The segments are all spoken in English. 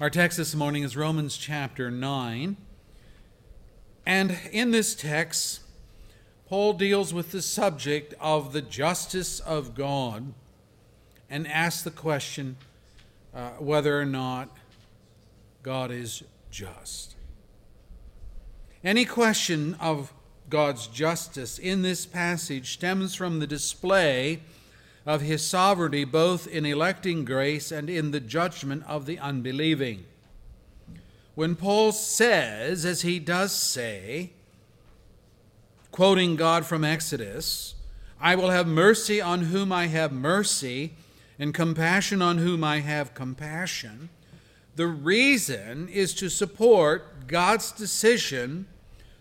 Our text this morning is Romans chapter 9. And in this text, Paul deals with the subject of the justice of God and asks the question uh, whether or not God is just. Any question of God's justice in this passage stems from the display of his sovereignty both in electing grace and in the judgment of the unbelieving. When Paul says, as he does say, quoting God from Exodus, I will have mercy on whom I have mercy, and compassion on whom I have compassion, the reason is to support God's decision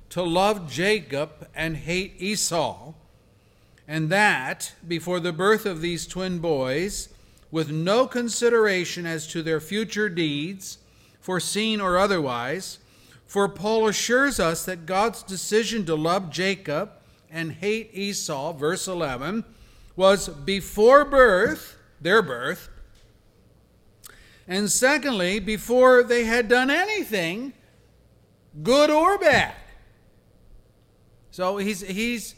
to love Jacob and hate Esau and that before the birth of these twin boys, with no consideration as to their future deeds, foreseen or otherwise, for Paul assures us that God's decision to love Jacob and hate Esau, verse 11, was before birth, their birth, and secondly, before they had done anything, good or bad. So he's, he's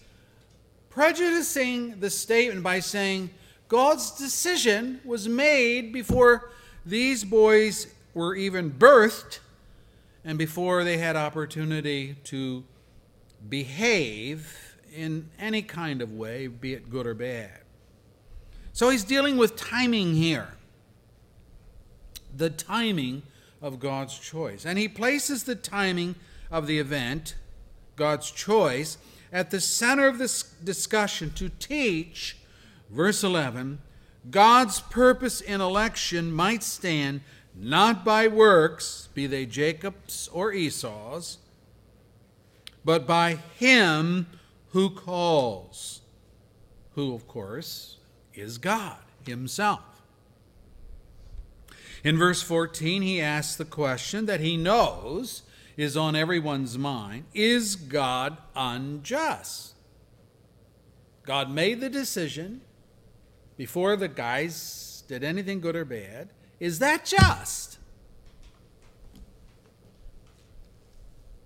prejudicing the statement by saying God's decision was made before these boys were even birthed and before they had opportunity to behave in any kind of way, be it good or bad. So he's dealing with timing here. The timing of God's choice. And he places the timing of the event, God's choice, at the center of this discussion to teach, verse 11, God's purpose in election might stand not by works, be they Jacob's or Esau's, but by him who calls, who, of course, is God himself. In verse 14, he asks the question that he knows is on everyone's mind is God unjust? God made the decision before the guys did anything good or bad. Is that just?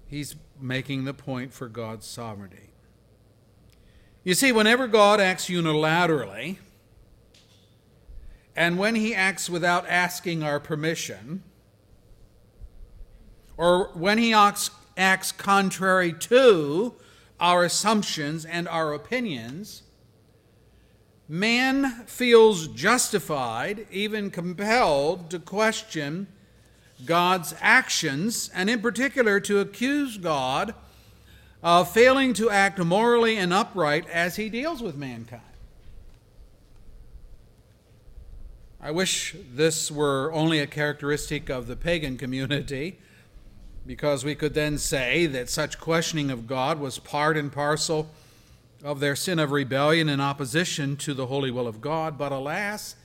He's making the point for God's sovereignty. You see, whenever God acts unilaterally, and when he acts without asking our permission, or when he acts, acts contrary to our assumptions and our opinions, man feels justified, even compelled, to question God's actions, and in particular to accuse God of failing to act morally and upright as he deals with mankind. I wish this were only a characteristic of the pagan community because we could then say that such questioning of God was part and parcel of their sin of rebellion and opposition to the holy will of God. But alas,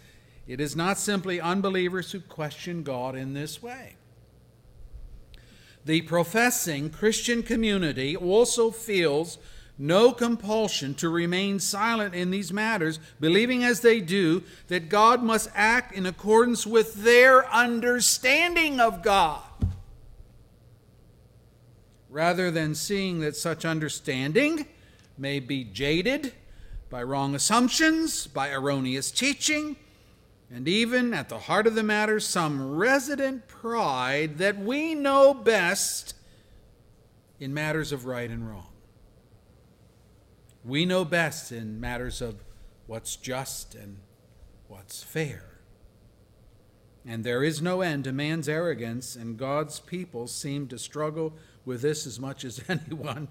it is not simply unbelievers who question God in this way. The professing Christian community also feels no compulsion to remain silent in these matters, believing as they do that God must act in accordance with their understanding of God rather than seeing that such understanding may be jaded by wrong assumptions, by erroneous teaching, and even at the heart of the matter, some resident pride that we know best in matters of right and wrong. We know best in matters of what's just and what's fair. And there is no end to man's arrogance, and God's people seem to struggle with this as much as anyone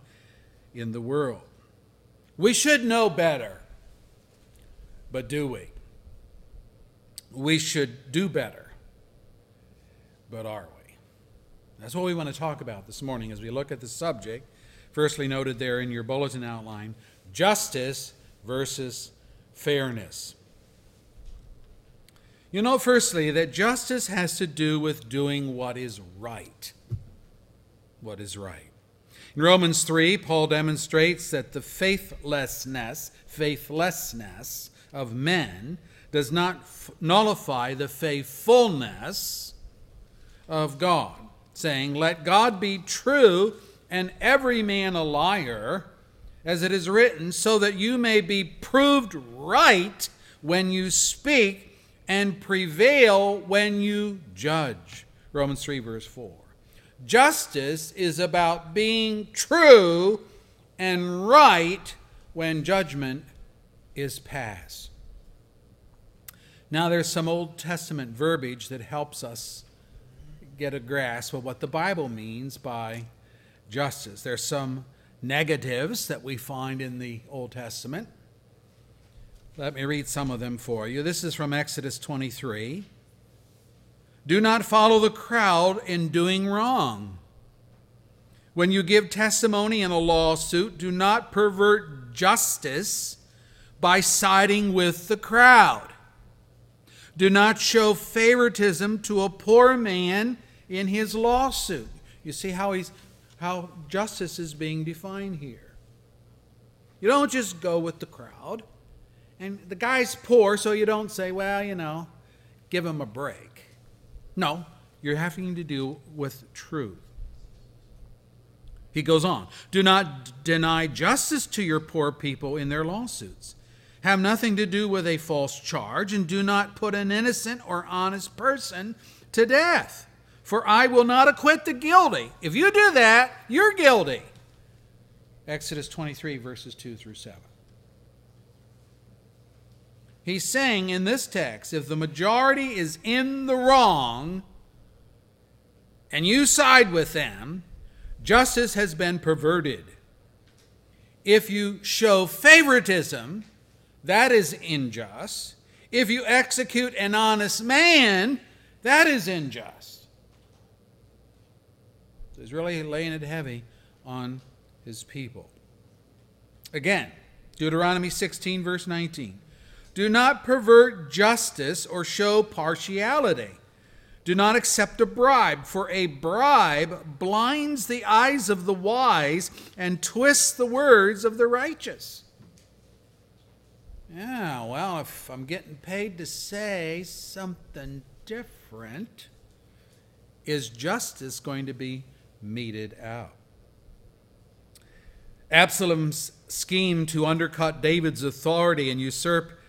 in the world. We should know better, but do we? We should do better, but are we? That's what we want to talk about this morning as we look at the subject, firstly noted there in your bulletin outline justice versus fairness. You know, firstly, that justice has to do with doing what is right what is right. In Romans 3, Paul demonstrates that the faithlessness, faithlessness of men does not f- nullify the faithfulness of God, saying, Let God be true and every man a liar, as it is written, so that you may be proved right when you speak and prevail when you judge. Romans 3, verse 4. Justice is about being true and right when judgment is passed. Now, there's some Old Testament verbiage that helps us get a grasp of what the Bible means by justice. There's some negatives that we find in the Old Testament. Let me read some of them for you. This is from Exodus 23. Do not follow the crowd in doing wrong. When you give testimony in a lawsuit, do not pervert justice by siding with the crowd. Do not show favoritism to a poor man in his lawsuit. You see how he's how justice is being defined here. You don't just go with the crowd. And the guy's poor, so you don't say, well, you know, give him a break. No, you're having to do with truth. He goes on Do not deny justice to your poor people in their lawsuits. Have nothing to do with a false charge, and do not put an innocent or honest person to death. For I will not acquit the guilty. If you do that, you're guilty. Exodus 23, verses 2 through 7. He's saying in this text if the majority is in the wrong and you side with them, justice has been perverted. If you show favoritism, that is unjust. If you execute an honest man, that is unjust. So he's really laying it heavy on his people. Again, Deuteronomy 16, verse 19. Do not pervert justice or show partiality. Do not accept a bribe, for a bribe blinds the eyes of the wise and twists the words of the righteous. Yeah, well, if I'm getting paid to say something different, is justice going to be meted out? Absalom's scheme to undercut David's authority and usurp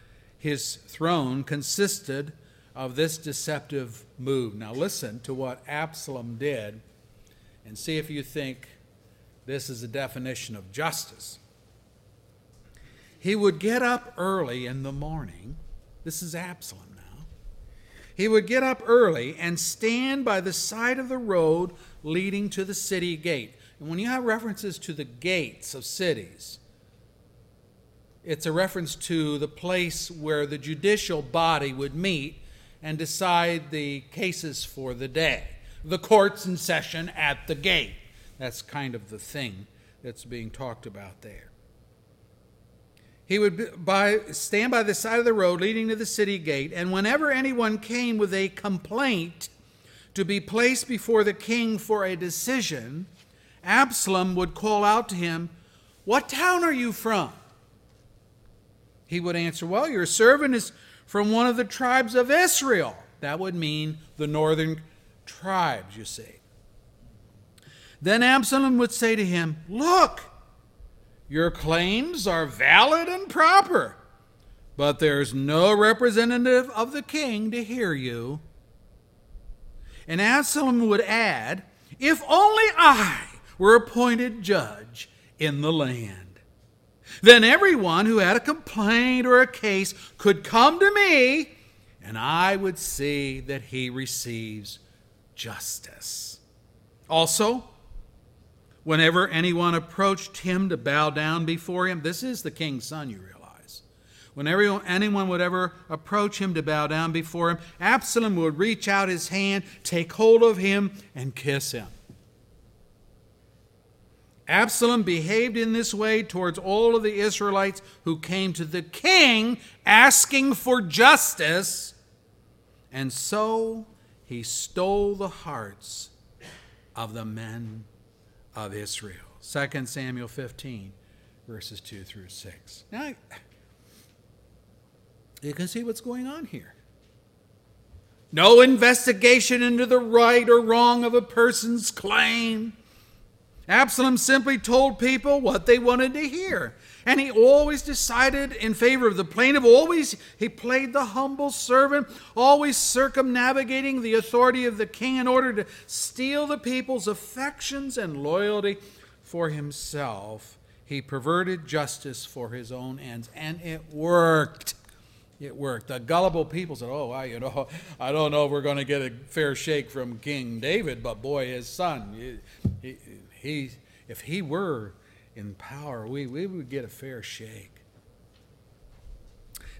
his throne consisted of this deceptive move. Now, listen to what Absalom did and see if you think this is a definition of justice. He would get up early in the morning. This is Absalom now. He would get up early and stand by the side of the road leading to the city gate. And when you have references to the gates of cities, it's a reference to the place where the judicial body would meet and decide the cases for the day. The court's in session at the gate. That's kind of the thing that's being talked about there. He would by, stand by the side of the road leading to the city gate, and whenever anyone came with a complaint to be placed before the king for a decision, Absalom would call out to him, What town are you from? He would answer, Well, your servant is from one of the tribes of Israel. That would mean the northern tribes, you see. Then Absalom would say to him, Look, your claims are valid and proper, but there's no representative of the king to hear you. And Absalom would add, If only I were appointed judge in the land. Then everyone who had a complaint or a case could come to me, and I would see that he receives justice. Also, whenever anyone approached him to bow down before him, this is the king's son, you realize. Whenever anyone would ever approach him to bow down before him, Absalom would reach out his hand, take hold of him, and kiss him. Absalom behaved in this way towards all of the Israelites who came to the king asking for justice, and so he stole the hearts of the men of Israel. 2 Samuel 15, verses 2 through 6. Now, you can see what's going on here. no investigation into the right or wrong of a person's claim. Absalom simply told people what they wanted to hear. And he always decided in favor of the plaintiff. Always he played the humble servant, always circumnavigating the authority of the king in order to steal the people's affections and loyalty for himself. He perverted justice for his own ends, and it worked. It worked. The gullible people said, "Oh, I, you know, I don't know if we're going to get a fair shake from King David, but boy, his son, he, he, he if he were in power, we, we would get a fair shake."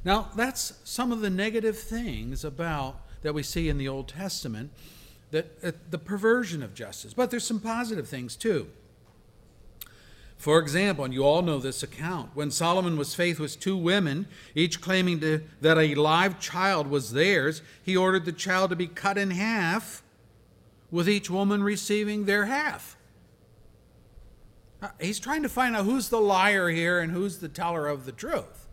Now, that's some of the negative things about that we see in the Old Testament, that uh, the perversion of justice. But there's some positive things too. For example, and you all know this account, when Solomon was faced with two women, each claiming to, that a live child was theirs, he ordered the child to be cut in half, with each woman receiving their half. Uh, he's trying to find out who's the liar here and who's the teller of the truth.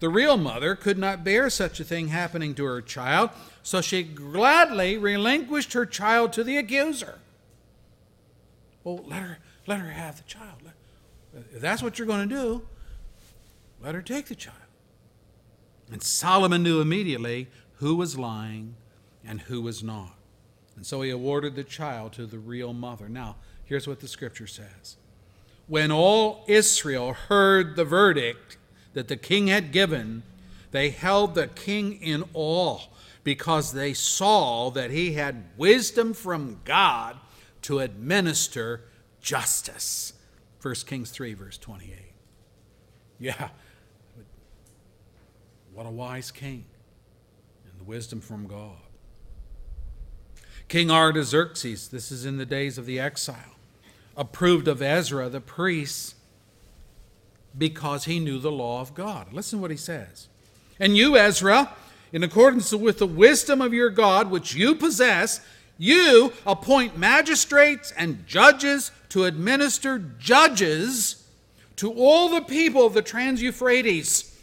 The real mother could not bear such a thing happening to her child, so she gladly relinquished her child to the accuser. Well, let her let her have the child. If that's what you're going to do, let her take the child. And Solomon knew immediately who was lying and who was not. And so he awarded the child to the real mother. Now, here's what the scripture says When all Israel heard the verdict that the king had given, they held the king in awe because they saw that he had wisdom from God to administer justice. 1 Kings 3, verse 28. Yeah, what a wise king and the wisdom from God. King Artaxerxes, this is in the days of the exile, approved of Ezra the priest because he knew the law of God. Listen to what he says. And you, Ezra, in accordance with the wisdom of your God, which you possess, you appoint magistrates and judges to administer judges to all the people of the Trans Euphrates,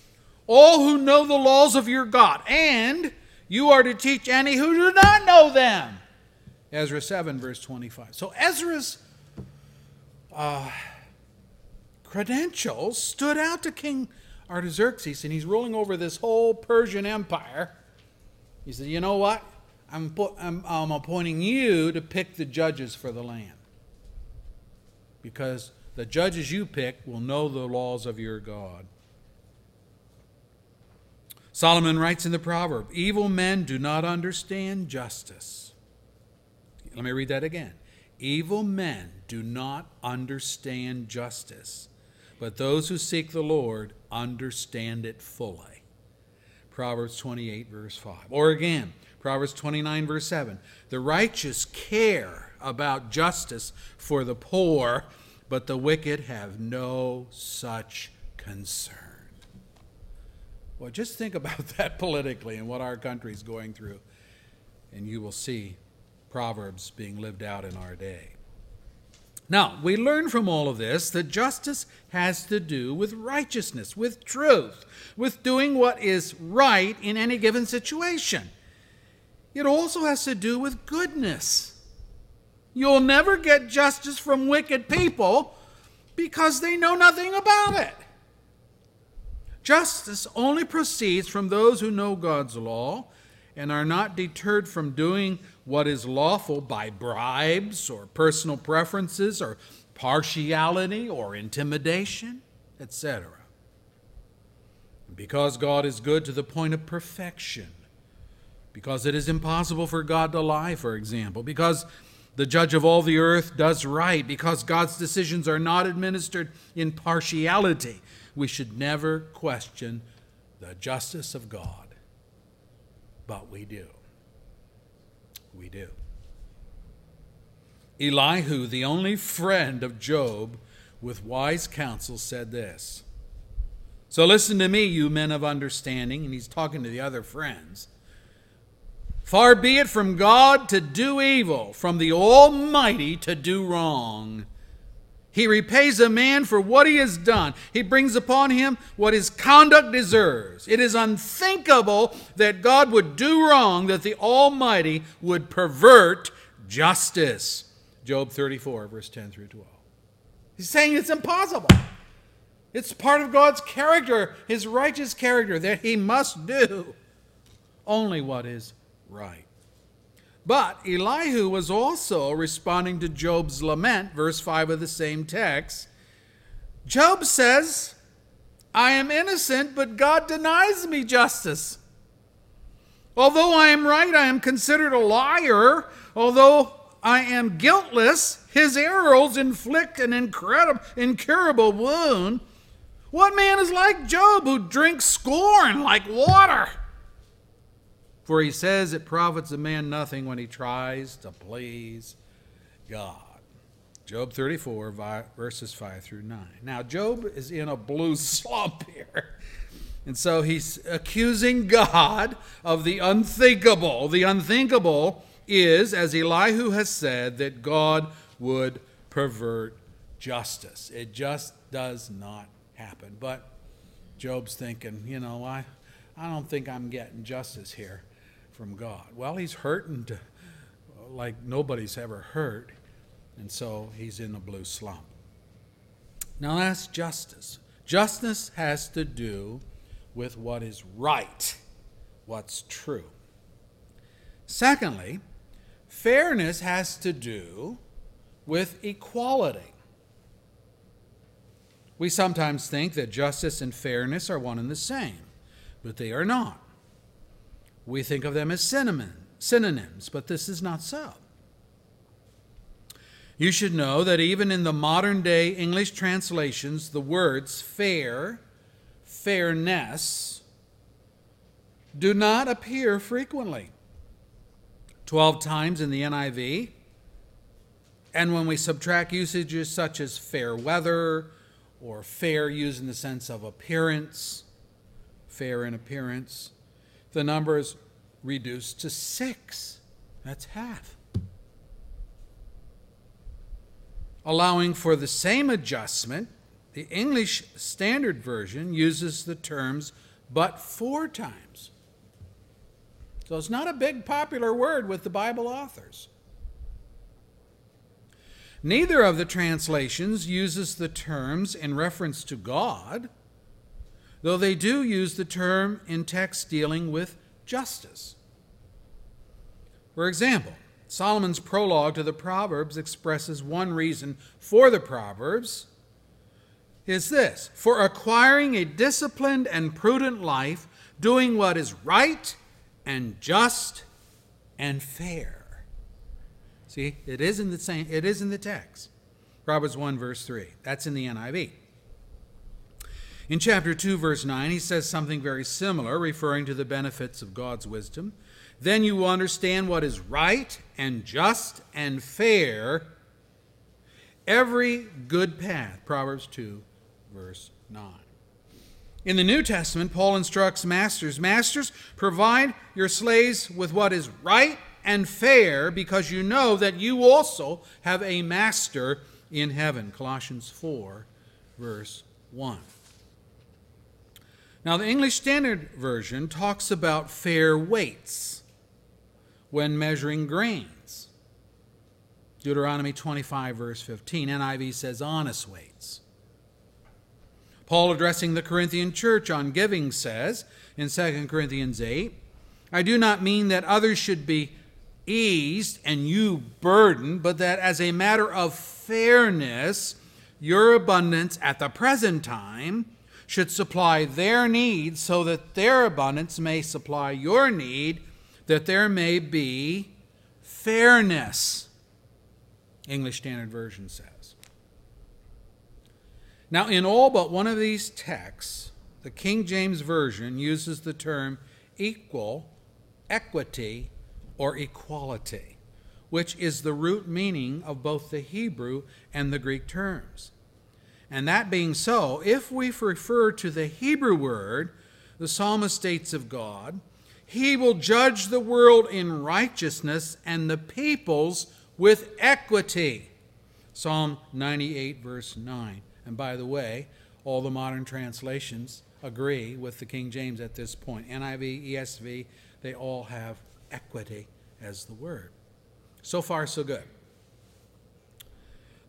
all who know the laws of your God, and you are to teach any who do not know them. Ezra 7, verse 25. So Ezra's uh, credentials stood out to King Artaxerxes, and he's ruling over this whole Persian empire. He said, You know what? I'm, I'm, I'm appointing you to pick the judges for the land because the judges you pick will know the laws of your God. Solomon writes in the proverb Evil men do not understand justice. Let me read that again. Evil men do not understand justice, but those who seek the Lord understand it fully. Proverbs 28, verse 5. Or again, Proverbs 29, verse 7. The righteous care about justice for the poor, but the wicked have no such concern. Well, just think about that politically and what our country is going through, and you will see Proverbs being lived out in our day. Now, we learn from all of this that justice has to do with righteousness, with truth, with doing what is right in any given situation. It also has to do with goodness. You'll never get justice from wicked people because they know nothing about it. Justice only proceeds from those who know God's law and are not deterred from doing what is lawful by bribes or personal preferences or partiality or intimidation, etc. Because God is good to the point of perfection, because it is impossible for God to lie, for example, because the judge of all the earth does right because God's decisions are not administered in partiality. We should never question the justice of God, but we do. We do. Elihu, the only friend of Job with wise counsel, said this. So listen to me, you men of understanding, and he's talking to the other friends. Far be it from God to do evil, from the Almighty to do wrong. He repays a man for what he has done. He brings upon him what his conduct deserves. It is unthinkable that God would do wrong, that the Almighty would pervert justice. Job 34, verse 10 through 12. He's saying it's impossible. It's part of God's character, his righteous character, that he must do only what is right. But Elihu was also responding to Job's lament, verse 5 of the same text. Job says, I am innocent, but God denies me justice. Although I am right, I am considered a liar. Although I am guiltless, his arrows inflict an incredible, incurable wound. What man is like Job who drinks scorn like water? For he says it profits a man nothing when he tries to please God. Job 34, verses 5 through 9. Now, Job is in a blue slump here. And so he's accusing God of the unthinkable. The unthinkable is, as Elihu has said, that God would pervert justice. It just does not happen. But Job's thinking, you know, I, I don't think I'm getting justice here from God. Well, he's hurting like nobody's ever hurt, and so he's in a blue slump. Now that's justice. Justice has to do with what is right, what's true. Secondly, fairness has to do with equality. We sometimes think that justice and fairness are one and the same, but they are not. We think of them as synonyms, but this is not so. You should know that even in the modern day English translations, the words fair, fairness, do not appear frequently. 12 times in the NIV. And when we subtract usages such as fair weather or fair used in the sense of appearance, fair in appearance, the number is reduced to six. That's half. Allowing for the same adjustment, the English Standard Version uses the terms but four times. So it's not a big popular word with the Bible authors. Neither of the translations uses the terms in reference to God though they do use the term in texts dealing with justice. For example, Solomon's prologue to the Proverbs expresses one reason for the Proverbs is this for acquiring a disciplined and prudent life, doing what is right and just and fair. See, it is in the same it is in the text. Proverbs 1 verse 3. That's in the NIV. In chapter 2, verse 9, he says something very similar, referring to the benefits of God's wisdom. Then you will understand what is right and just and fair, every good path. Proverbs 2, verse 9. In the New Testament, Paul instructs masters Masters, provide your slaves with what is right and fair, because you know that you also have a master in heaven. Colossians 4, verse 1. Now, the English Standard Version talks about fair weights when measuring grains. Deuteronomy 25, verse 15. NIV says honest weights. Paul, addressing the Corinthian church on giving, says in 2 Corinthians 8, I do not mean that others should be eased and you burdened, but that as a matter of fairness, your abundance at the present time should supply their needs so that their abundance may supply your need, that there may be fairness. English Standard Version says. Now, in all but one of these texts, the King James Version uses the term equal, equity, or equality, which is the root meaning of both the Hebrew and the Greek terms. And that being so, if we refer to the Hebrew word, the psalmist states of God, He will judge the world in righteousness and the peoples with equity. Psalm 98, verse 9. And by the way, all the modern translations agree with the King James at this point. NIV, ESV, they all have equity as the word. So far, so good.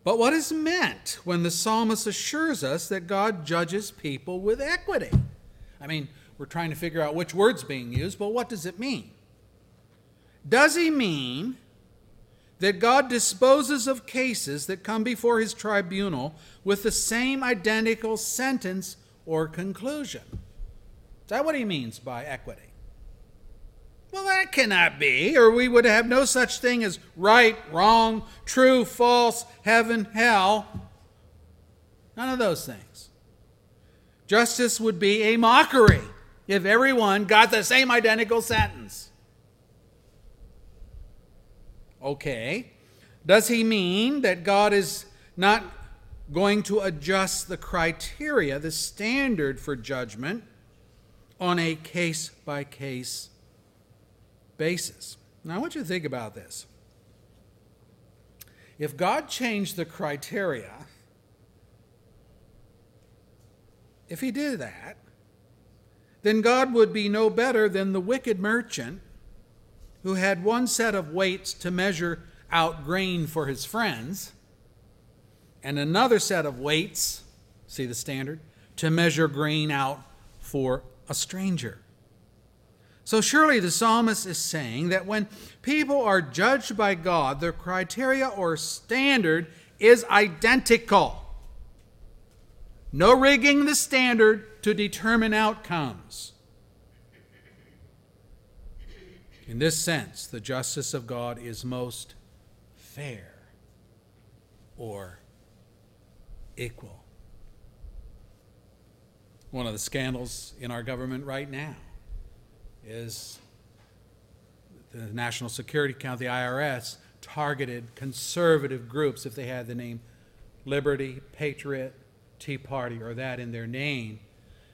But what is meant when the psalmist assures us that God judges people with equity? I mean, we're trying to figure out which word's being used, but what does it mean? Does he mean that God disposes of cases that come before his tribunal with the same identical sentence or conclusion? Is that what he means by equity? Well, that cannot be, or we would have no such thing as right, wrong, true, false, heaven, hell. None of those things. Justice would be a mockery if everyone got the same identical sentence. Okay. Does he mean that God is not going to adjust the criteria, the standard for judgment, on a case by case basis? Now, I want you to think about this. If God changed the criteria, if he did that, then God would be no better than the wicked merchant who had one set of weights to measure out grain for his friends and another set of weights, see the standard, to measure grain out for a stranger. So surely the psalmist is saying that when people are judged by God, their criteria or standard is identical. No rigging the standard to determine outcomes. In this sense, the justice of God is most fair or equal. One of the scandals in our government right now is the National Security Council, the IRS, targeted conservative groups if they had the name Liberty, Patriot, Tea Party or that in their name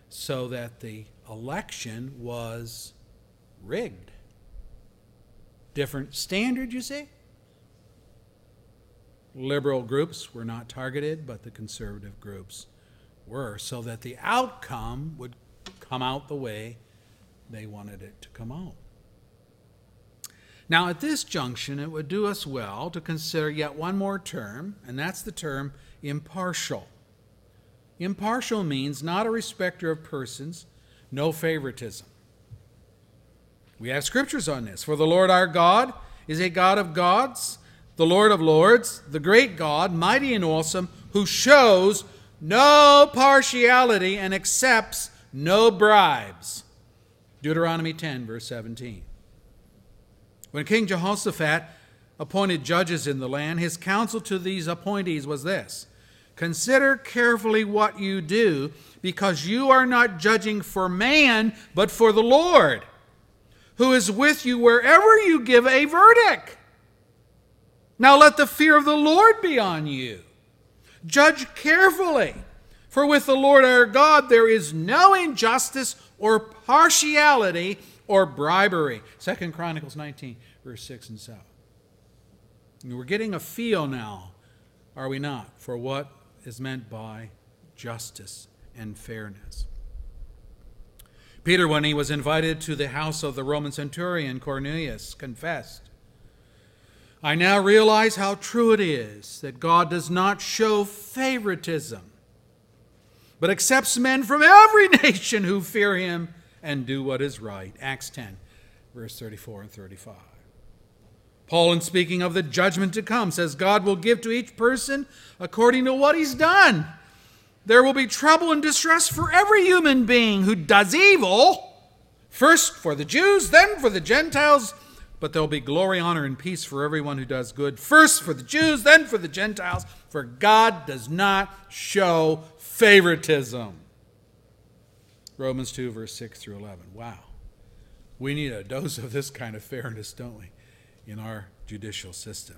so that the election was rigged. Different standard, you see? Liberal groups were not targeted, but the conservative groups were, so that the outcome would come out the way they wanted it to come out. Now, at this junction, it would do us well to consider yet one more term, and that's the term impartial. Impartial means not a respecter of persons, no favoritism. We have scriptures on this. For the Lord our God is a God of gods, the Lord of lords, the great God, mighty and awesome, who shows no partiality and accepts no bribes. Deuteronomy 10, verse 17. When King Jehoshaphat appointed judges in the land, his counsel to these appointees was this Consider carefully what you do, because you are not judging for man, but for the Lord, who is with you wherever you give a verdict. Now let the fear of the Lord be on you. Judge carefully, for with the Lord our God there is no injustice or partiality or bribery. Second Chronicles 19, verse 6 and 7. And we're getting a feel now, are we not, for what is meant by justice and fairness. Peter, when he was invited to the house of the Roman centurion Cornelius, confessed, I now realize how true it is that God does not show favoritism, but accepts men from every nation who fear him and do what is right. Acts 10, verse 34 and 35. Paul, in speaking of the judgment to come, says God will give to each person according to what he's done. There will be trouble and distress for every human being who does evil, first for the Jews, then for the Gentiles, but there'll be glory, honor, and peace for everyone who does good, first for the Jews, then for the Gentiles, for God does not show favoritism. Romans 2, verse 6 through 11. Wow. We need a dose of this kind of fairness, don't we? In our judicial system.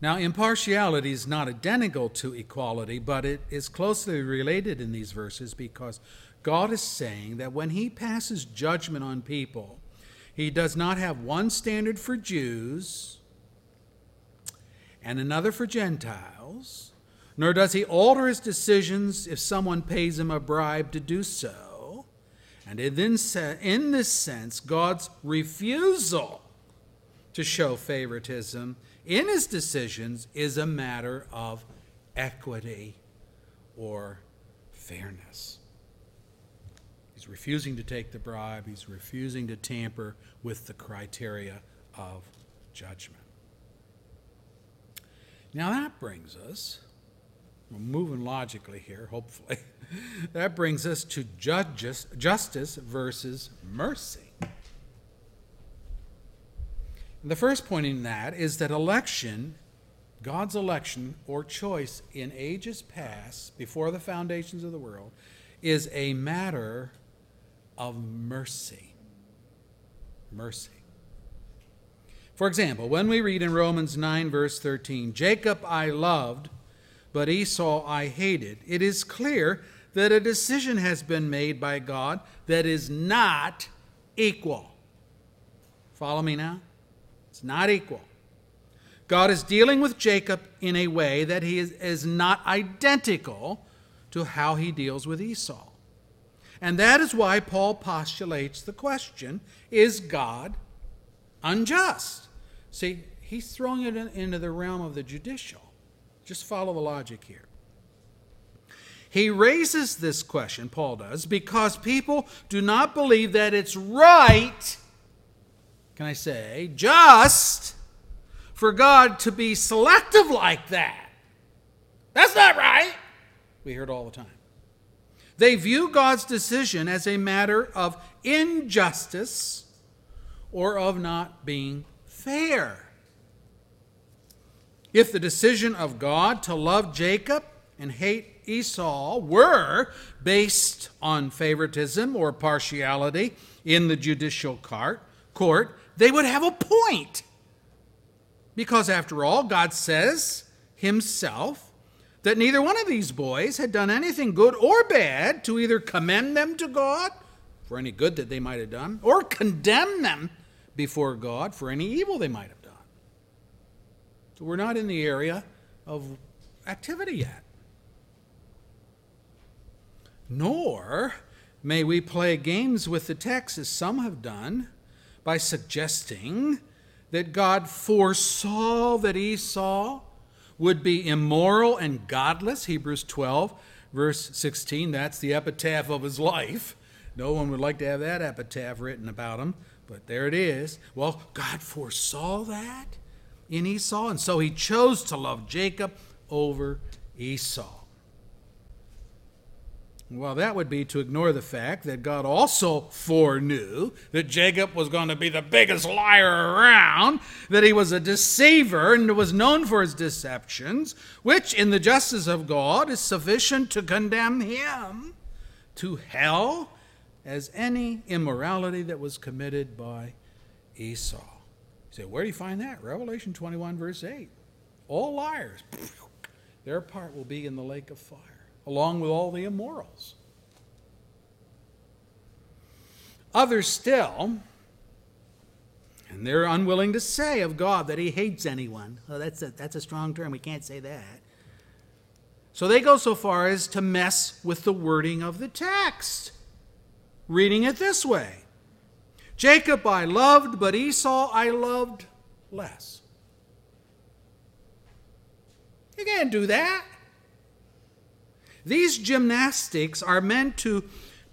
Now, impartiality is not identical to equality, but it is closely related in these verses because God is saying that when He passes judgment on people, He does not have one standard for Jews and another for Gentiles, nor does he alter his decisions if someone pays him a bribe to do so. And in this sense, God's refusal to show favoritism in his decisions is a matter of equity or fairness. He's refusing to take the bribe, he's refusing to tamper with the criteria of judgment. Now that brings us, we're moving logically here, hopefully, that brings us to judges, justice versus mercy. And the first point in that is that election, God's election or choice in ages past, before the foundations of the world, is a matter of mercy. Mercy. For example, when we read in Romans 9, verse 13, Jacob I loved, but Esau I hated, it is clear that a decision has been made by God that is not equal. Follow me now? It's not equal. God is dealing with Jacob in a way that he is, is not identical to how he deals with Esau. And that is why Paul postulates the question is God unjust? See, he's throwing it in, into the realm of the judicial. Just follow the logic here. He raises this question, Paul does, because people do not believe that it's right, can I say, just for God to be selective like that. That's not right. We hear it all the time. They view God's decision as a matter of injustice or of not being fair. If the decision of God to love Jacob and hate Esau were based on favoritism or partiality in the judicial court, they would have a point. Because after all, God says himself that neither one of these boys had done anything good or bad to either commend them to God for any good that they might have done or condemn them before God for any evil they might have. So we're not in the area of activity yet. Nor may we play games with the text as some have done by suggesting that God foresaw that Esau would be immoral and godless. Hebrews 12, verse 16, that's the epitaph of his life. No one would like to have that epitaph written about him. But there it is. Well, God foresaw that in Esau, and so he chose to love Jacob over Esau. Well, that would be to ignore the fact that God also foreknew that Jacob was going to be the biggest liar around, that he was a deceiver and was known for his deceptions, which, in the justice of God, is sufficient to condemn him to hell as any immorality that was committed by Esau. Say, where do you find that? Revelation 21, verse 8. All liars, their part will be in the lake of fire, along with all the immorals. Others still, and they're unwilling to say of God that he hates anyone. Oh, that's a, that's a strong term. We can't say that. So they go so far as to mess with the wording of the text reading it this way Jacob I loved, but Esau I loved less. You can't do that. These gymnastics are meant to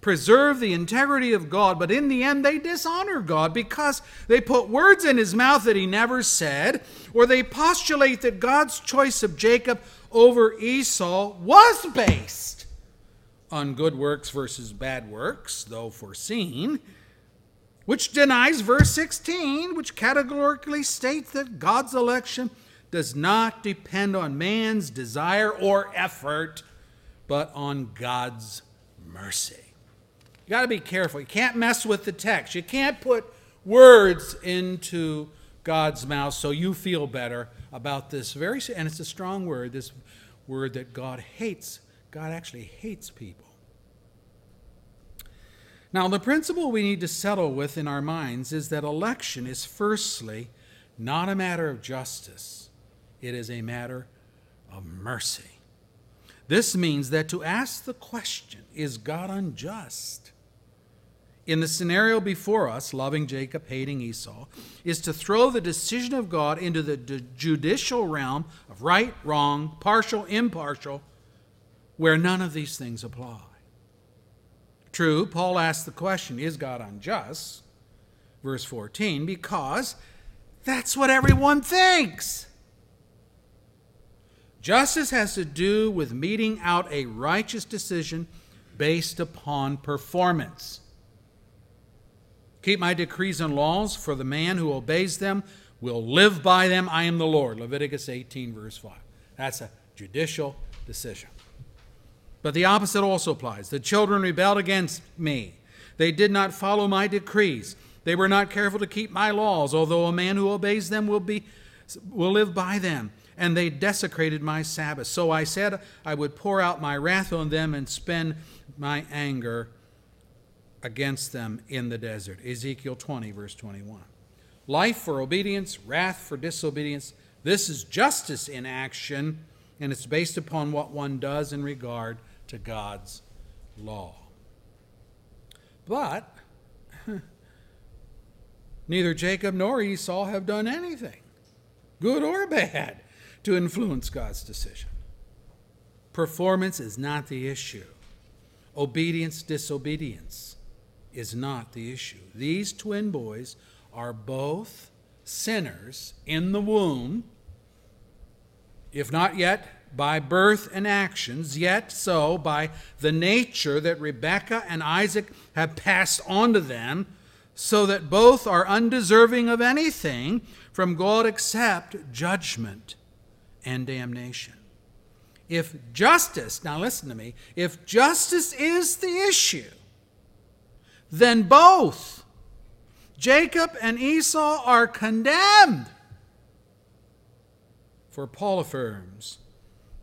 preserve the integrity of God, but in the end they dishonor God because they put words in his mouth that he never said, or they postulate that God's choice of Jacob over Esau was based on good works versus bad works, though foreseen, which denies verse 16, which categorically states that God's election does not depend on man's desire or effort, but on God's mercy. You got to be careful. You can't mess with the text. You can't put words into God's mouth so you feel better about this very and it's a strong word this word that God hates God actually hates people. Now, the principle we need to settle with in our minds is that election is firstly not a matter of justice, it is a matter of mercy. This means that to ask the question, is God unjust? In the scenario before us, loving Jacob, hating Esau, is to throw the decision of God into the judicial realm of right, wrong, partial, impartial, where none of these things apply. True, Paul asks the question, is God unjust? Verse 14, because that's what everyone thinks. Justice has to do with meting out a righteous decision based upon performance. Keep my decrees and laws, for the man who obeys them will live by them. I am the Lord. Leviticus 18, verse 5. That's a judicial decision. But the opposite also applies. The children rebelled against me. They did not follow my decrees. They were not careful to keep my laws, although a man who obeys them will, be, will live by them and they desecrated my Sabbath. So I said I would pour out my wrath on them and spend my anger against them in the desert. Ezekiel 20, verse 21. Life for obedience, wrath for disobedience. This is justice in action, and it's based upon what one does in regard to God's law. But neither Jacob nor Esau have done anything, good or bad to influence God's decision. Performance is not the issue. Obedience, disobedience is not the issue. These twin boys are both sinners in the womb, if not yet by birth and actions, yet so by the nature that Rebekah and Isaac have passed on to them, so that both are undeserving of anything from God except judgment and damnation. If justice, now listen to me, if justice is the issue, then both Jacob and Esau are condemned. For Paul affirms,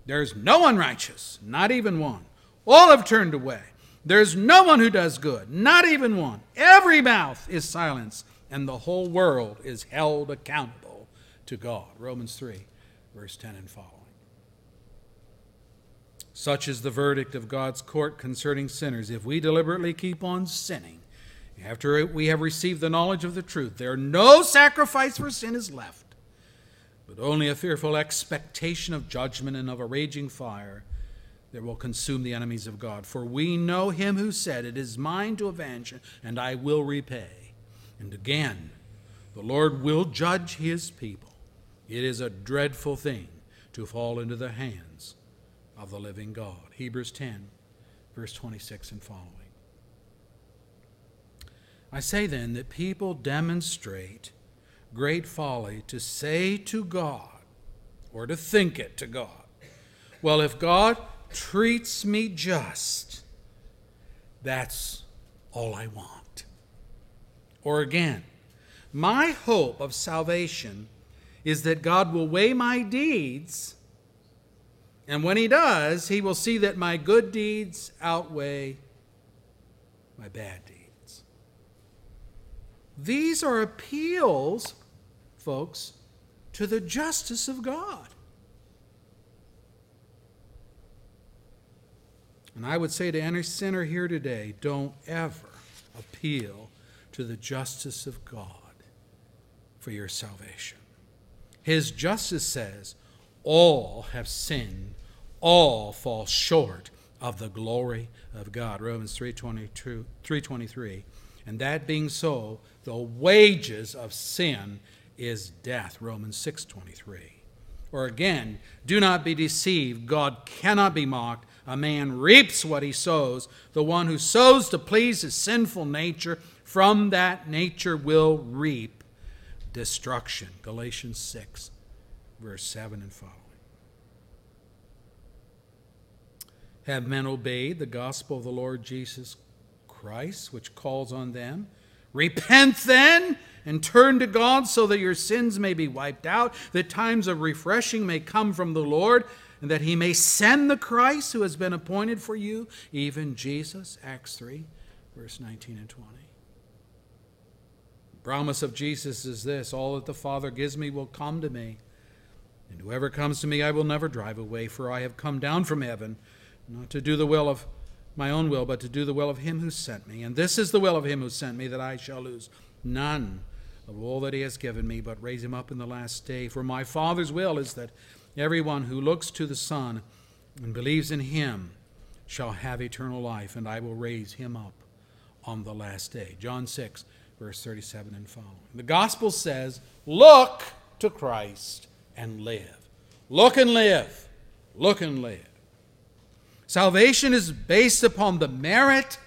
there's no one righteous, not even one. All have turned away. There's no one who does good, not even one. Every mouth is silenced, and the whole world is held accountable to God. Romans 3 verse 10 and following. Such is the verdict of God's court concerning sinners. If we deliberately keep on sinning, after we have received the knowledge of the truth, there no sacrifice for sin is left, but only a fearful expectation of judgment and of a raging fire that will consume the enemies of God. For we know him who said, It is mine to avenge, and I will repay. And again, the Lord will judge his people. It is a dreadful thing to fall into the hands of the living God. Hebrews 10, verse 26 and following. I say then that people demonstrate great folly to say to God, or to think it to God, well, if God treats me just, that's all I want. Or again, my hope of salvation is that God will weigh my deeds, and when He does, He will see that my good deeds outweigh my bad deeds. These are appeals, folks, to the justice of God. And I would say to any sinner here today don't ever appeal to the justice of God for your salvation. His justice says, all have sinned, all fall short of the glory of God. Romans 3:22 3:23. And that being so, the wages of sin is death. Romans 6:23. Or again, do not be deceived, God cannot be mocked. A man reaps what he sows. The one who sows to please his sinful nature, from that nature will reap destruction. Galatians 6, verse 7 and following. Have men obeyed the gospel of the Lord Jesus Christ, which calls on them? Repent then and turn to God so that your sins may be wiped out, that times of refreshing may come from the Lord, and that he may send the Christ who has been appointed for you, even Jesus. Acts 3, verse 19 and 20 The promise of Jesus is this all that the Father gives me will come to me, And whoever comes to me I will never drive away, for I have come down from heaven, not to do the will of my own will, but to do the will of him who sent me. And this is the will of him who sent me, that I shall lose none of all that he has given me, but raise him up in the last day. For my Father's will is that everyone who looks to the Son and believes in him shall have eternal life, and I will raise him up on the last day. John 6, verse 37 and following. The gospel says, Look to Christ and live. Look and live. Look and live. Salvation is based upon the merit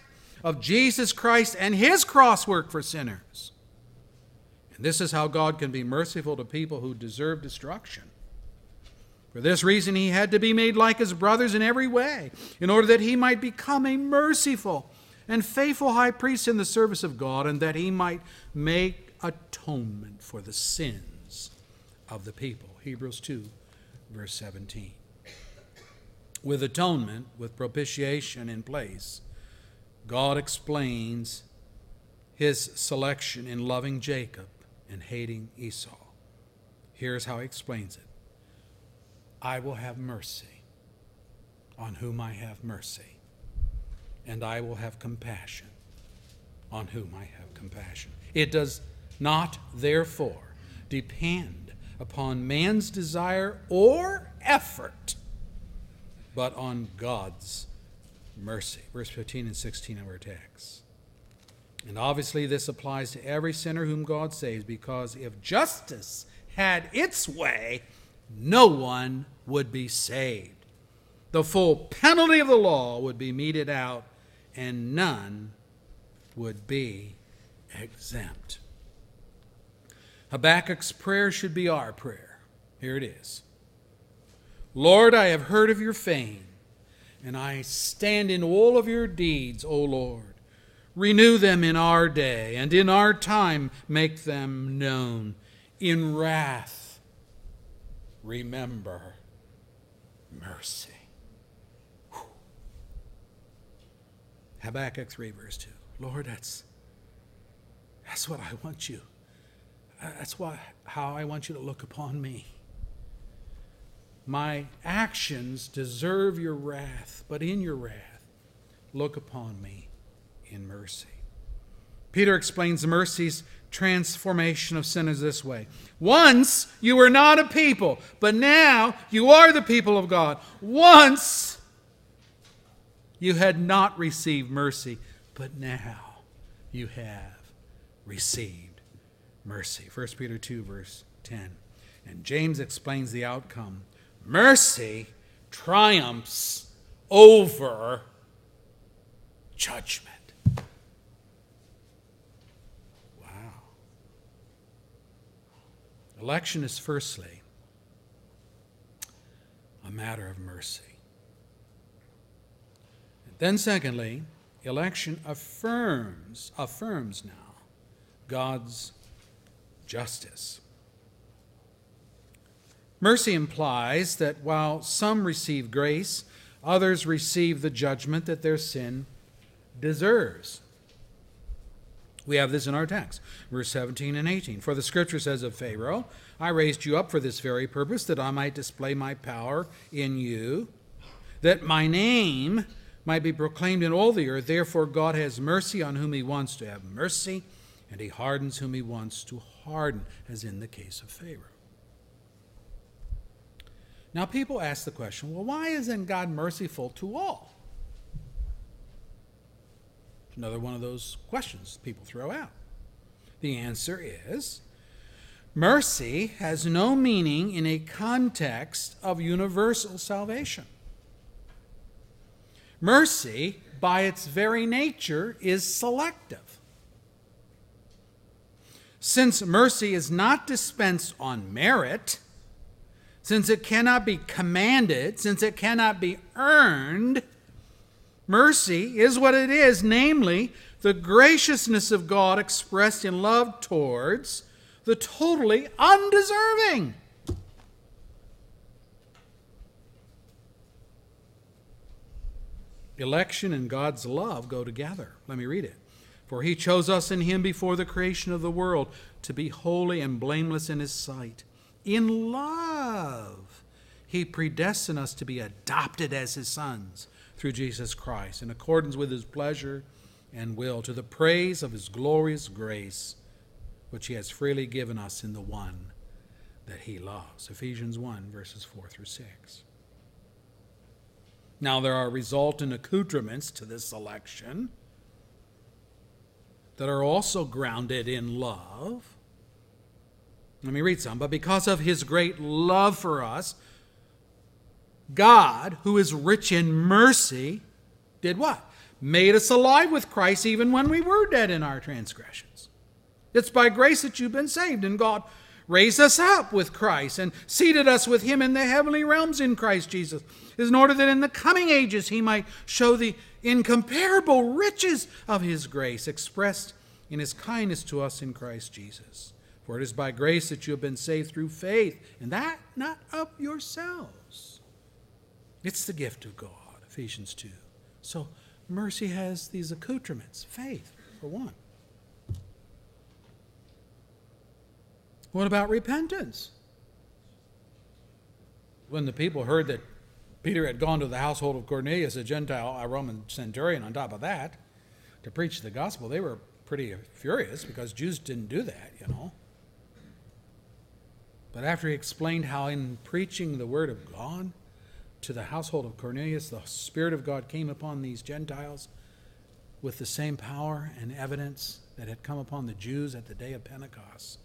of Jesus Christ and his cross work for sinners. And this is how God can be merciful to people who deserve destruction. For this reason, he had to be made like his brothers in every way, in order that he might become a merciful and faithful high priest in the service of God, and that he might make atonement for the sins of the people. Hebrews 2, verse 17. With atonement, with propitiation in place, God explains his selection in loving Jacob and hating Esau. Here's how he explains it I will have mercy on whom I have mercy, and I will have compassion on whom I have compassion. It does not, therefore, depend upon man's desire or effort, but on God's mercy. Verse 15 and 16 of our text. And obviously, this applies to every sinner whom God saves, because if justice had its way, no one would be saved. The full penalty of the law would be meted out, and none would be exempt. Habakkuk's prayer should be our prayer. Here it is Lord, I have heard of your fame, and I stand in all of your deeds, O Lord. Renew them in our day, and in our time make them known. In wrath, remember mercy. Habakkuk 3, verse 2. Lord, that's, that's what I want you. That's why, how I want you to look upon me. My actions deserve your wrath, but in your wrath, look upon me in mercy. Peter explains mercy's transformation of sinners this way Once you were not a people, but now you are the people of God. Once you had not received mercy, but now you have received mercy. 1 Peter 2, verse 10. And James explains the outcome mercy triumphs over judgment. Wow. Election is firstly a matter of mercy. and Then, secondly, election affirms, affirms now God's justice. Mercy implies that while some receive grace, others receive the judgment that their sin deserves. We have this in our text, verse 17 and 18. For the scripture says of Pharaoh, I raised you up for this very purpose, that I might display my power in you, that my name might be proclaimed in all the earth. Therefore, God has mercy on whom he wants to have mercy, and he hardens whom he wants to harden, as in the case of Pharaoh. Now, people ask the question well, why isn't God merciful to all? Another one of those questions people throw out. The answer is mercy has no meaning in a context of universal salvation. Mercy, by its very nature, is selective. Since mercy is not dispensed on merit, since it cannot be commanded, since it cannot be earned, Mercy is what it is, namely, the graciousness of God expressed in love towards the totally undeserving. Election and God's love go together. Let me read it. For he chose us in him before the creation of the world to be holy and blameless in his sight. In love, he predestined us to be adopted as his sons through Jesus Christ, in accordance with his pleasure and will, to the praise of his glorious grace, which he has freely given us in the one that he loves. Ephesians 1, verses 4 through 6. Now, there are resultant accoutrements to this election that are also grounded in love. Let me read some. But because of his great love for us, God, who is rich in mercy, did what? Made us alive with Christ even when we were dead in our transgressions. It's by grace that you've been saved, and God raised us up with Christ and seated us with him in the heavenly realms in Christ Jesus, is in order that in the coming ages he might show the incomparable riches of his grace expressed in his kindness to us in Christ Jesus. For it is by grace that you have been saved through faith, and that not of yourselves. It's the gift of God, Ephesians 2. So mercy has these accoutrements faith, for one. What about repentance? When the people heard that Peter had gone to the household of Cornelius, a Gentile, a Roman centurion, on top of that, to preach the gospel, they were pretty furious because Jews didn't do that, you know. But after he explained how, in preaching the word of God to the household of Cornelius, the Spirit of God came upon these Gentiles with the same power and evidence that had come upon the Jews at the day of Pentecost.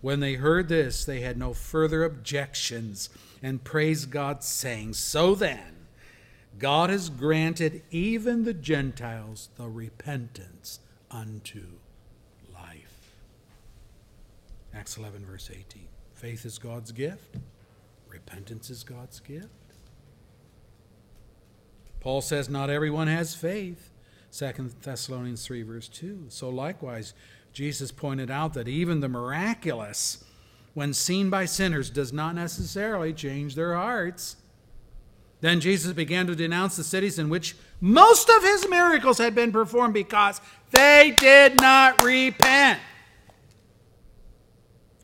When they heard this, they had no further objections and praised God, saying, So then, God has granted even the Gentiles the repentance unto life. Acts 11, verse 18. Faith is God's gift, repentance is God's gift. Paul says, Not everyone has faith. 2 Thessalonians 3, verse 2. So likewise, Jesus pointed out that even the miraculous, when seen by sinners, does not necessarily change their hearts. Then Jesus began to denounce the cities in which most of his miracles had been performed because they did not repent.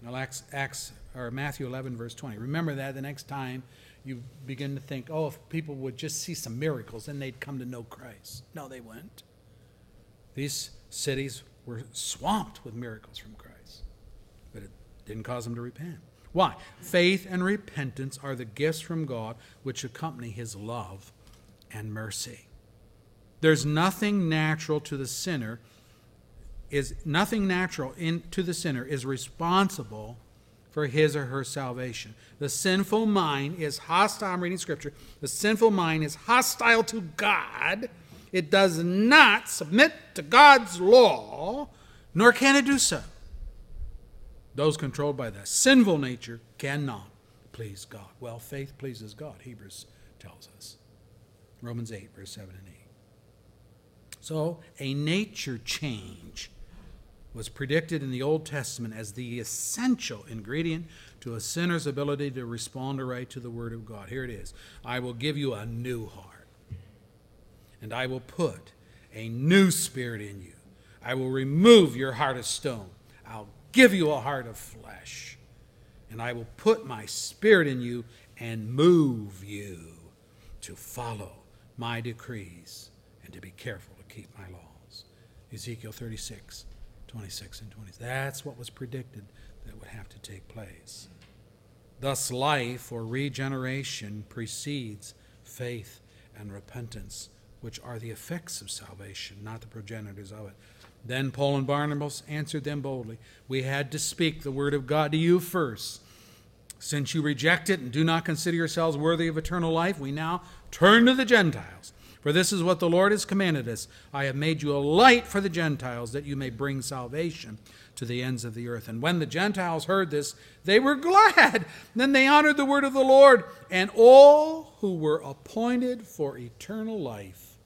Well, Acts, Acts or Matthew 11, verse 20. Remember that the next time you begin to think, oh, if people would just see some miracles, then they'd come to know Christ. No, they wouldn't. These cities were swamped with miracles from Christ, but it didn't cause them to repent. Why? Faith and repentance are the gifts from God which accompany his love and mercy. There's nothing natural to the sinner is nothing natural in, to the sinner is responsible for his or her salvation. The sinful mind is hostile. I'm reading scripture. The sinful mind is hostile to God it does not submit to God's law, nor can it do so. Those controlled by the sinful nature cannot please God. Well, faith pleases God, Hebrews tells us. Romans 8, verse 7 and 8. So, a nature change was predicted in the Old Testament as the essential ingredient to a sinner's ability to respond aright to the Word of God. Here it is I will give you a new heart and I will put a new spirit in you. I will remove your heart of stone. I'll give you a heart of flesh. And I will put my spirit in you and move you to follow my decrees and to be careful to keep my laws. Ezekiel 36, 26 and 20. That's what was predicted that would have to take place. Thus, life or regeneration precedes faith and repentance which are the effects of salvation, not the progenitors of it. Then Paul and Barnabas answered them boldly We had to speak the word of God to you first. Since you reject it and do not consider yourselves worthy of eternal life, we now turn to the Gentiles. For this is what the Lord has commanded us I have made you a light for the Gentiles, that you may bring salvation to the ends of the earth. And when the Gentiles heard this, they were glad. Then they honored the word of the Lord, and all who were appointed for eternal life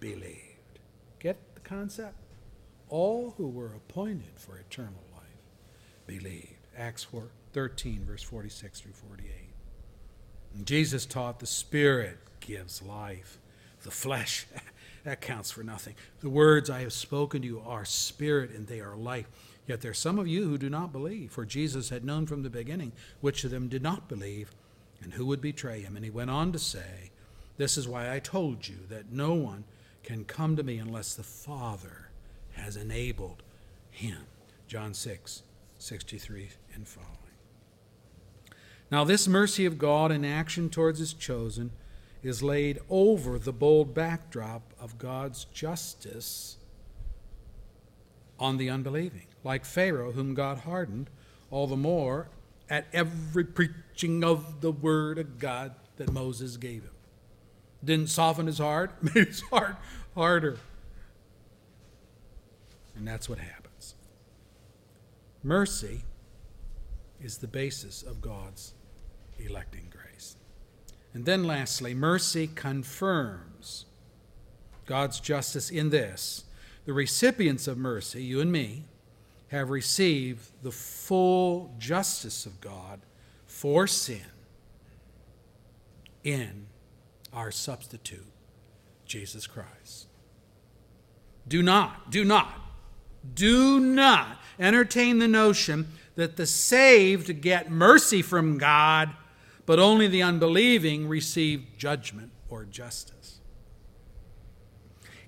believed. Get the concept? All who were appointed for eternal life believed. Acts 4, 13, verse 46 through 48. And Jesus taught the Spirit gives life. The flesh, that counts for nothing. The words I have spoken to you are spirit and they are life. Yet there are some of you who do not believe, for Jesus had known from the beginning which of them did not believe and who would betray him. And he went on to say, This is why I told you that no one can come to me unless the Father has enabled him. John 6, 63 and following. Now, this mercy of God in action towards his chosen is laid over the bold backdrop of God's justice on the unbelieving, like Pharaoh, whom God hardened, all the more at every preaching of the word of God that Moses gave him. Didn't soften his heart, made his heart harder. And that's what happens. Mercy is the basis of God's electing grace. And then, lastly, mercy confirms God's justice in this the recipients of mercy, you and me, have received the full justice of God for sin in our substitute, Jesus Christ. Do not, do not, do not entertain the notion that the saved get mercy from God, but only the unbelieving receive judgment or justice.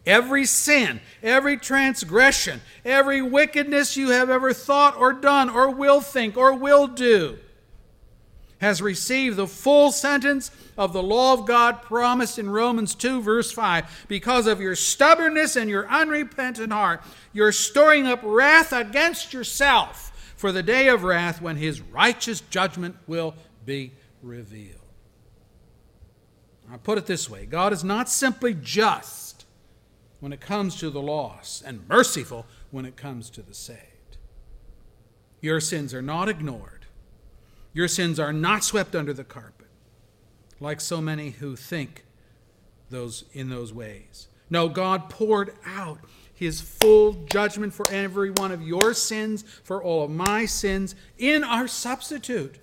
Every sin, every transgression, every wickedness you have ever thought or done or will think or will do has received the full sentence of the law of God promised in Romans 2, verse 5. Because of your stubbornness and your unrepentant heart, you're storing up wrath against yourself for the day of wrath when his righteous judgment will be revealed. I put it this way God is not simply just when it comes to the lost and merciful when it comes to the saved. Your sins are not ignored. Your sins are not swept under the carpet, like so many who think those in those ways. No, God poured out his full judgment for every one of your sins, for all of my sins, in our substitute,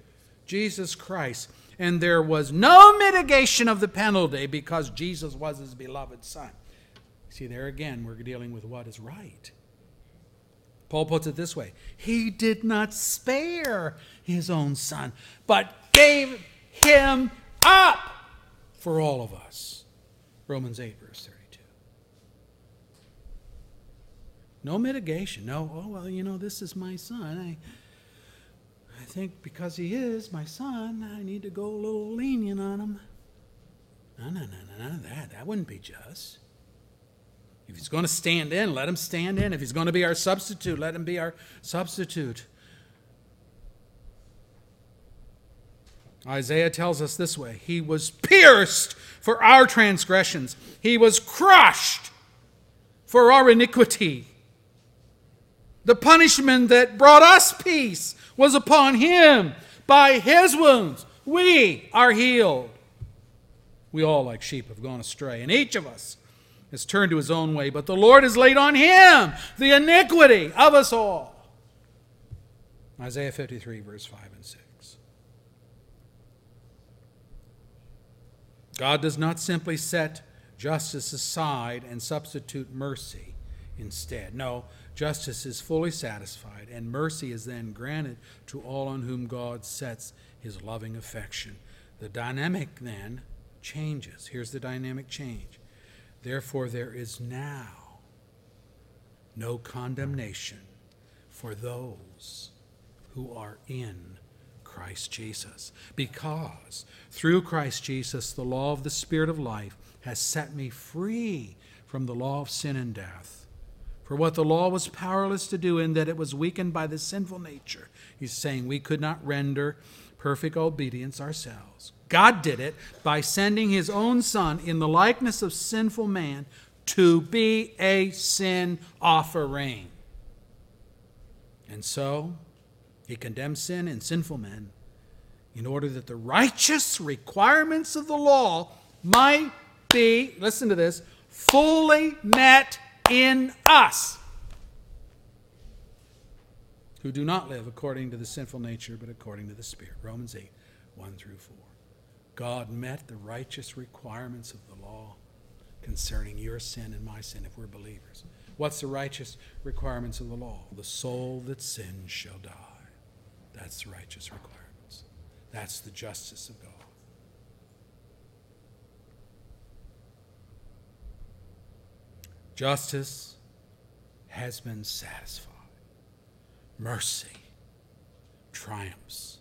Jesus Christ. And there was no mitigation of the penalty because Jesus was his beloved Son. See, there again, we're dealing with what is right. Paul puts it this way He did not spare his own son, but gave him up for all of us. Romans 8, verse 32. No mitigation. No, oh, well, you know, this is my son. I, think because he is my son, I need to go a little lenient on him. No, no, no, no, of that. That wouldn't be just. If he's going to stand in, let him stand in. If he's going to be our substitute, let him be our substitute. Isaiah tells us this way He was pierced for our transgressions, He was crushed for our iniquity. The punishment that brought us peace was upon Him. By His wounds, we are healed. We all, like sheep, have gone astray, and each of us has turned to his own way, but the Lord has laid on him the iniquity of us all. Isaiah 53, verse 5 and 6. God does not simply set justice aside and substitute mercy instead. No, justice is fully satisfied, and mercy is then granted to all on whom God sets his loving affection. The dynamic then changes. Here's the dynamic change. Therefore, there is now no condemnation for those who are in Christ Jesus. Because through Christ Jesus, the law of the Spirit of life has set me free from the law of sin and death. For what the law was powerless to do, in that it was weakened by the sinful nature, he's saying we could not render perfect obedience ourselves. God did it by sending his own son in the likeness of sinful man to be a sin offering. And so he condemned sin and sinful men in order that the righteous requirements of the law might be, listen to this, fully met in us who do not live according to the sinful nature, but according to the Spirit. Romans 8, 1 through 4. God met the righteous requirements of the law concerning your sin and my sin if we're believers What's the righteous requirements of the law? The soul that sins shall die. That's the righteous requirements. That's the justice of God. Justice has been satisfied. Mercy triumphs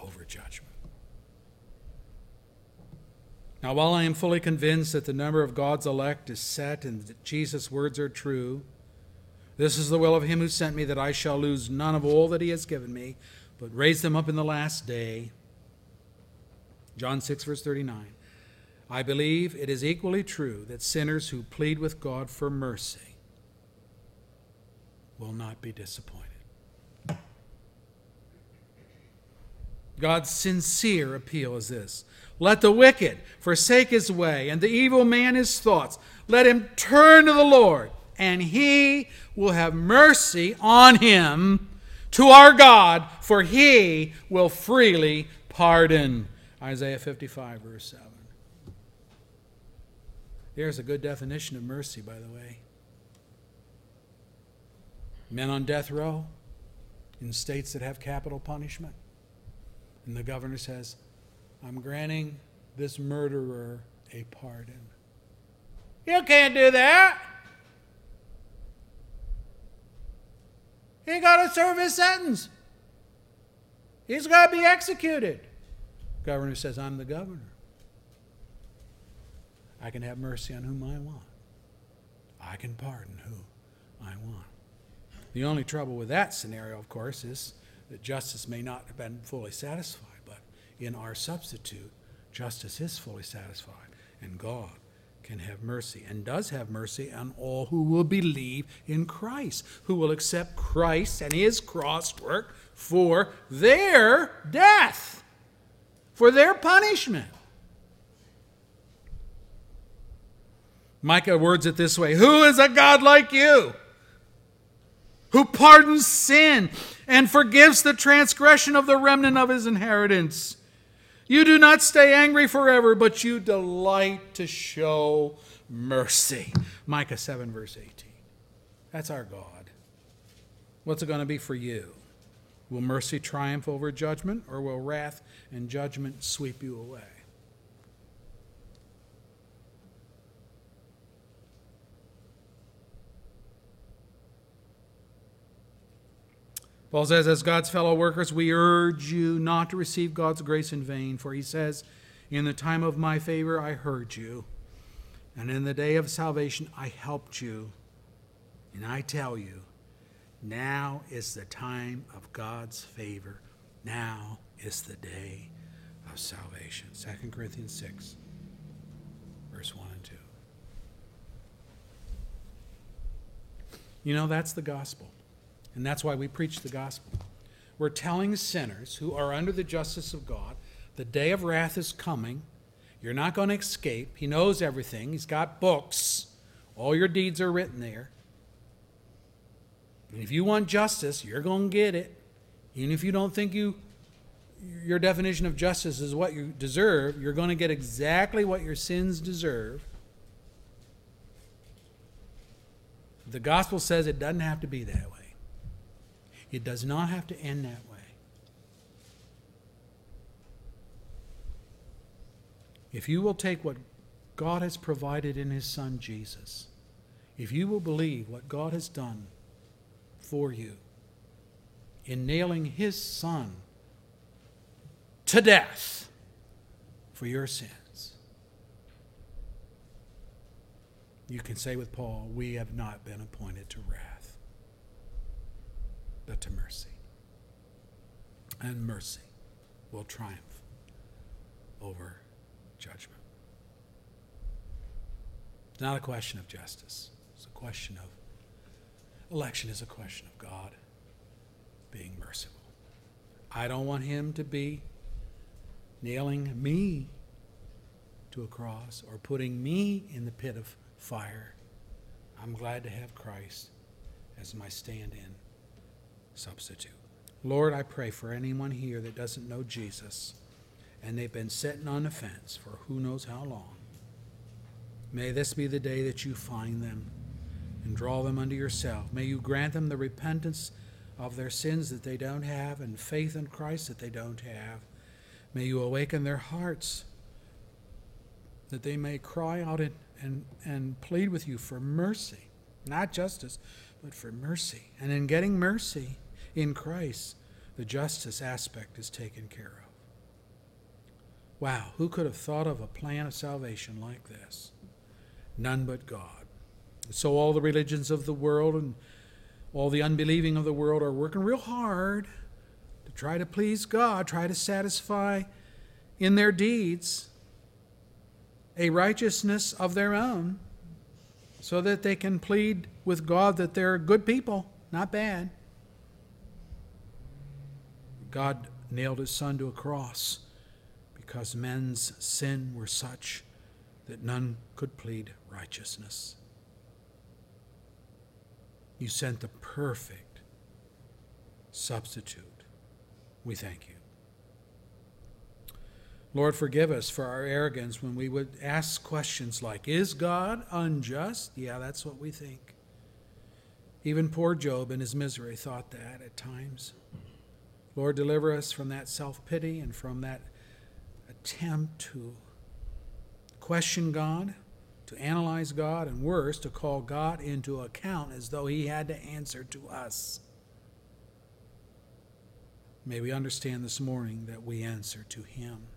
over judgment. Now, while I am fully convinced that the number of God's elect is set and that Jesus' words are true, this is the will of him who sent me that I shall lose none of all that he has given me, but raise them up in the last day. John 6, verse 39. I believe it is equally true that sinners who plead with God for mercy will not be disappointed. God's sincere appeal is this Let the wicked forsake his way, and the evil man his thoughts. Let him turn to the Lord, and he will have mercy on him to our God, for he will freely pardon. Isaiah 55, verse 7. There's a good definition of mercy, by the way. Men on death row in states that have capital punishment and the governor says, I'm granting this murderer a pardon. You can't do that. He got to serve his sentence. He's got to be executed. Governor says, I'm the governor. I can have mercy on whom I want. I can pardon who I want. The only trouble with that scenario, of course, is that justice may not have been fully satisfied, but in our substitute, justice is fully satisfied, and God can have mercy and does have mercy on all who will believe in Christ, who will accept Christ and his cross work for their death, for their punishment. Micah words it this way Who is a God like you? Who pardons sin and forgives the transgression of the remnant of his inheritance. You do not stay angry forever, but you delight to show mercy. Micah 7, verse 18. That's our God. What's it going to be for you? Will mercy triumph over judgment, or will wrath and judgment sweep you away? Paul says, as God's fellow workers, we urge you not to receive God's grace in vain, for he says, In the time of my favor I heard you, and in the day of salvation I helped you. And I tell you, now is the time of God's favor. Now is the day of salvation. 2 Corinthians 6, verse 1 and 2. You know, that's the gospel. And that's why we preach the gospel. We're telling sinners who are under the justice of God the day of wrath is coming. You're not going to escape. He knows everything, He's got books. All your deeds are written there. And if you want justice, you're going to get it. Even if you don't think you your definition of justice is what you deserve, you're going to get exactly what your sins deserve. The gospel says it doesn't have to be that way. It does not have to end that way. If you will take what God has provided in His Son Jesus, if you will believe what God has done for you in nailing His Son to death for your sins, you can say with Paul, We have not been appointed to wrath but to mercy. And mercy will triumph over judgment. It's not a question of justice, it's a question of election, is a question of God being merciful. I don't want him to be nailing me to a cross or putting me in the pit of fire. I'm glad to have Christ as my stand in substitute. Lord, I pray for anyone here that doesn't know Jesus and they've been sitting on the fence for who knows how long. May this be the day that you find them and draw them unto yourself. May you grant them the repentance of their sins that they don't have and faith in Christ that they don't have. May you awaken their hearts that they may cry out and, and, and plead with you for mercy, not justice, but for mercy. And in getting mercy in Christ, the justice aspect is taken care of. Wow, who could have thought of a plan of salvation like this? None but God. So all the religions of the world and all the unbelieving of the world are working real hard to try to please God, try to satisfy in their deeds a righteousness of their own so that they can plead with God that they're good people, not bad. God nailed his son to a cross because men's sin were such that none could plead righteousness. You sent the perfect substitute. We thank you. Lord, forgive us for our arrogance when we would ask questions like, Is God unjust? Yeah, that's what we think. Even poor Job in his misery thought that at times. Lord, deliver us from that self pity and from that attempt to question God, to analyze God, and worse, to call God into account as though he had to answer to us. May we understand this morning that we answer to him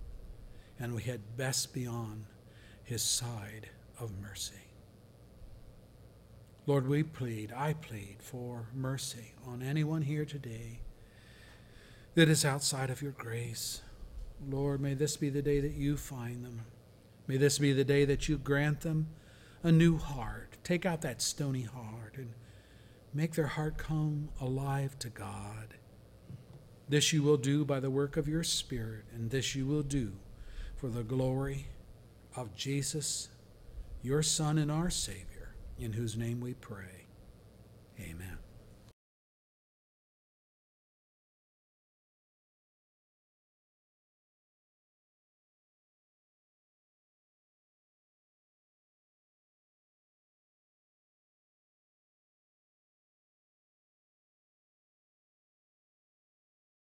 and we had best be on his side of mercy. Lord, we plead, I plead for mercy on anyone here today that is outside of your grace. Lord, may this be the day that you find them. May this be the day that you grant them a new heart. Take out that stony heart and make their heart come alive to God. This you will do by the work of your Spirit, and this you will do for the glory of Jesus, your Son and our Savior, in whose name we pray. Amen.